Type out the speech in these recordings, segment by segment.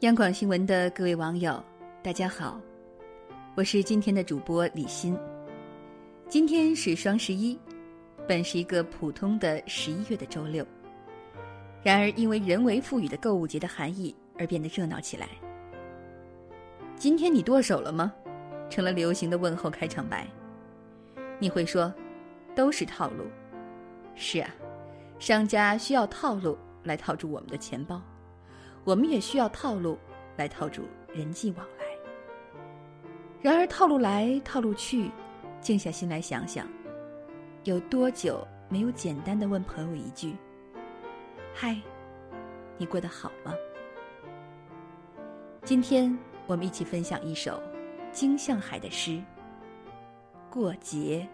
央广新闻的各位网友，大家好，我是今天的主播李欣。今天是双十一，本是一个普通的十一月的周六，然而因为人为赋予的购物节的含义而变得热闹起来。今天你剁手了吗？成了流行的问候开场白。你会说，都是套路。是啊，商家需要套路来套住我们的钱包。我们也需要套路来套住人际往来。然而套路来套路去，静下心来想想，有多久没有简单的问朋友一句：“嗨，你过得好吗？”今天我们一起分享一首金向海的诗《过节》。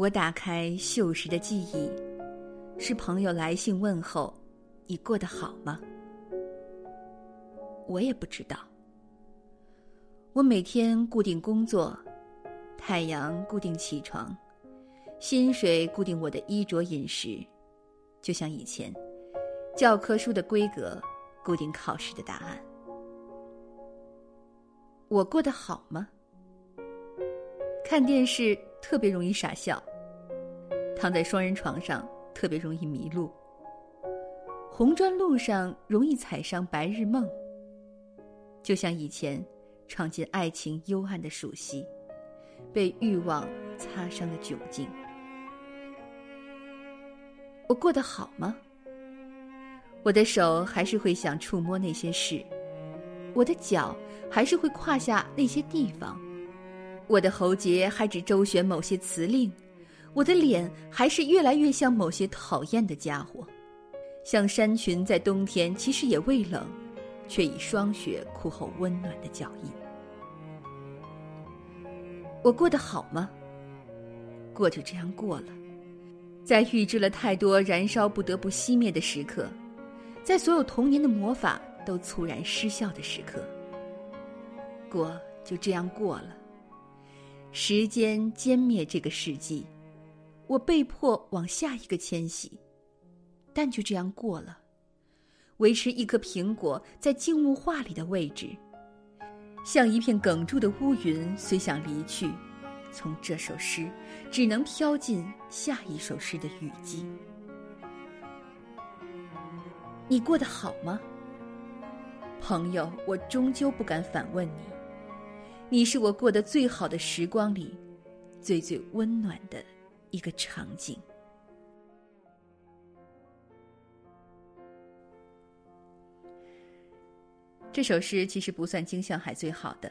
我打开锈蚀的记忆，是朋友来信问候：“你过得好吗？”我也不知道。我每天固定工作，太阳固定起床，薪水固定我的衣着饮食，就像以前，教科书的规格固定考试的答案。我过得好吗？看电视特别容易傻笑。躺在双人床上特别容易迷路，红砖路上容易踩上白日梦。就像以前闯进爱情幽暗的暑溪，被欲望擦伤的窘境。我过得好吗？我的手还是会想触摸那些事，我的脚还是会胯下那些地方，我的喉结还只周旋某些词令。我的脸还是越来越像某些讨厌的家伙，像山群在冬天其实也未冷，却以霜雪酷后温暖的脚印。我过得好吗？过就这样过了，在预知了太多燃烧不得不熄灭的时刻，在所有童年的魔法都猝然失效的时刻，过就这样过了。时间歼灭这个世纪。我被迫往下一个迁徙，但就这样过了，维持一颗苹果在静物画里的位置，像一片哽住的乌云，虽想离去，从这首诗只能飘进下一首诗的雨季。你过得好吗，朋友？我终究不敢反问你，你是我过得最好的时光里，最最温暖的。一个场景。这首诗其实不算金向海最好的，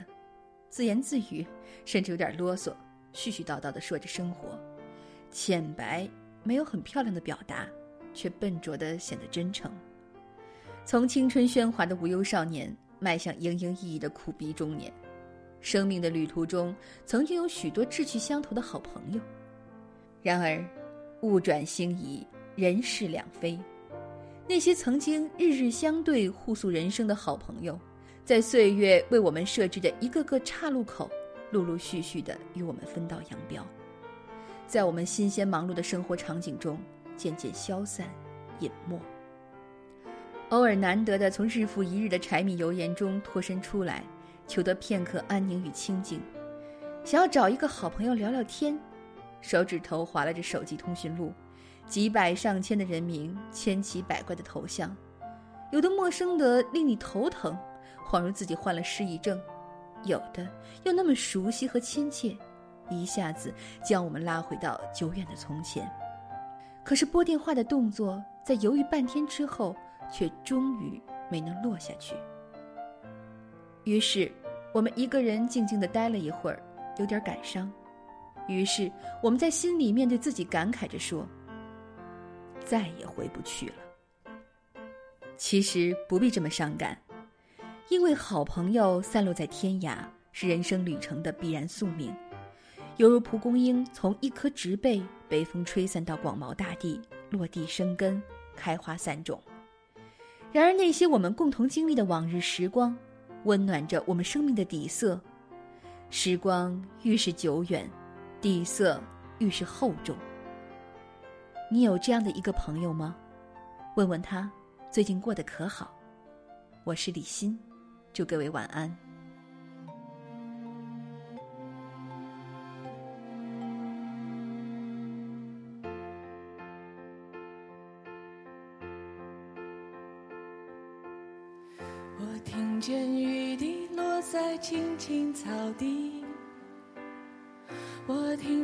自言自语，甚至有点啰嗦，絮絮叨叨的说着生活，浅白，没有很漂亮的表达，却笨拙的显得真诚。从青春喧哗的无忧少年，迈向莺莺熠熠的苦逼中年，生命的旅途中，曾经有许多志趣相投的好朋友。然而，物转星移，人事两非。那些曾经日日相对、互诉人生的好朋友，在岁月为我们设置的一个个岔路口，陆陆续续的与我们分道扬镳，在我们新鲜忙碌的生活场景中渐渐消散、隐没。偶尔难得的从日复一日的柴米油盐中脱身出来，求得片刻安宁与清静，想要找一个好朋友聊聊天。手指头划拉着手机通讯录，几百上千的人名，千奇百怪的头像，有的陌生的令你头疼，恍如自己患了失忆症；有的又那么熟悉和亲切，一下子将我们拉回到久远的从前。可是拨电话的动作在犹豫半天之后，却终于没能落下去。于是，我们一个人静静的待了一会儿，有点感伤。于是，我们在心里面对自己感慨着说：“再也回不去了。”其实不必这么伤感，因为好朋友散落在天涯是人生旅程的必然宿命，犹如蒲公英从一棵植被被风吹散到广袤大地，落地生根，开花散种。然而，那些我们共同经历的往日时光，温暖着我们生命的底色。时光愈是久远。底色愈是厚重。你有这样的一个朋友吗？问问他最近过得可好？我是李欣，祝各位晚安。我听见雨滴落在青青草地，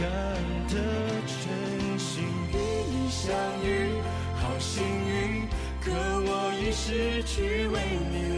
染的真心。与你相遇，好幸运。可我已失去为你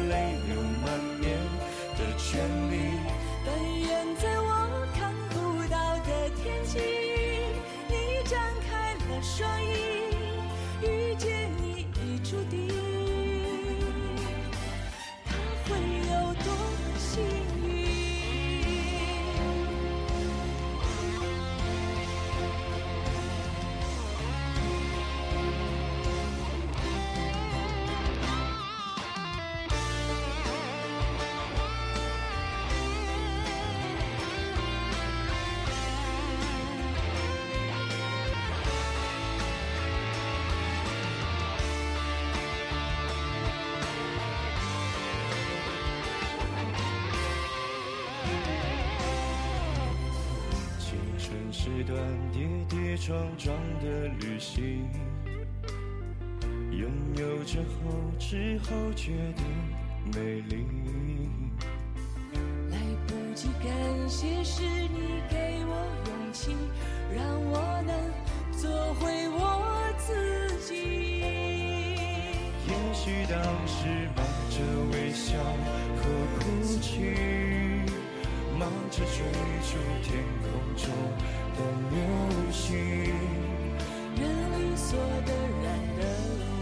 段跌跌撞撞的旅行，拥有着后，知后觉的美丽。来不及感谢，是你给我勇气，让我能做回我自己。也许当时忙着微笑和哭泣，忙着追逐天空中。柳絮，人理所当然的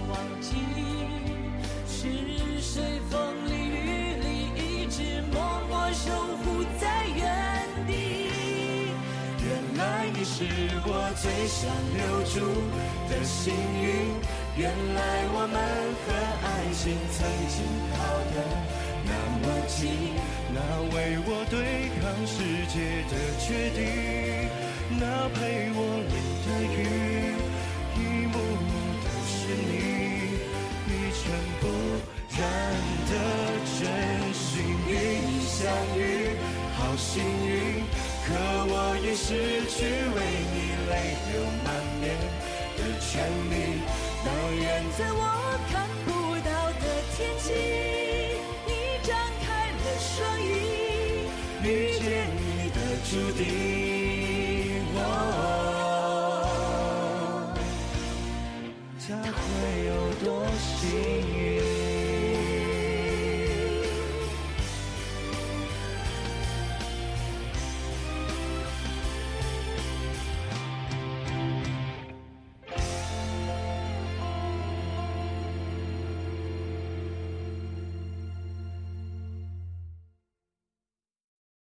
忘记，是谁风里雨里一直默默守护在原地。原来你是我最想留住的幸运，原来我们和爱情曾经靠得那么近，那为我对抗世界的决定。那陪我淋的雨，一幕幕都是你，一尘不染的真心。与你相遇，好幸运，可我已失去为你泪流满面的权利。但愿在我看不到的天际，你张开了双翼，遇见你的注定。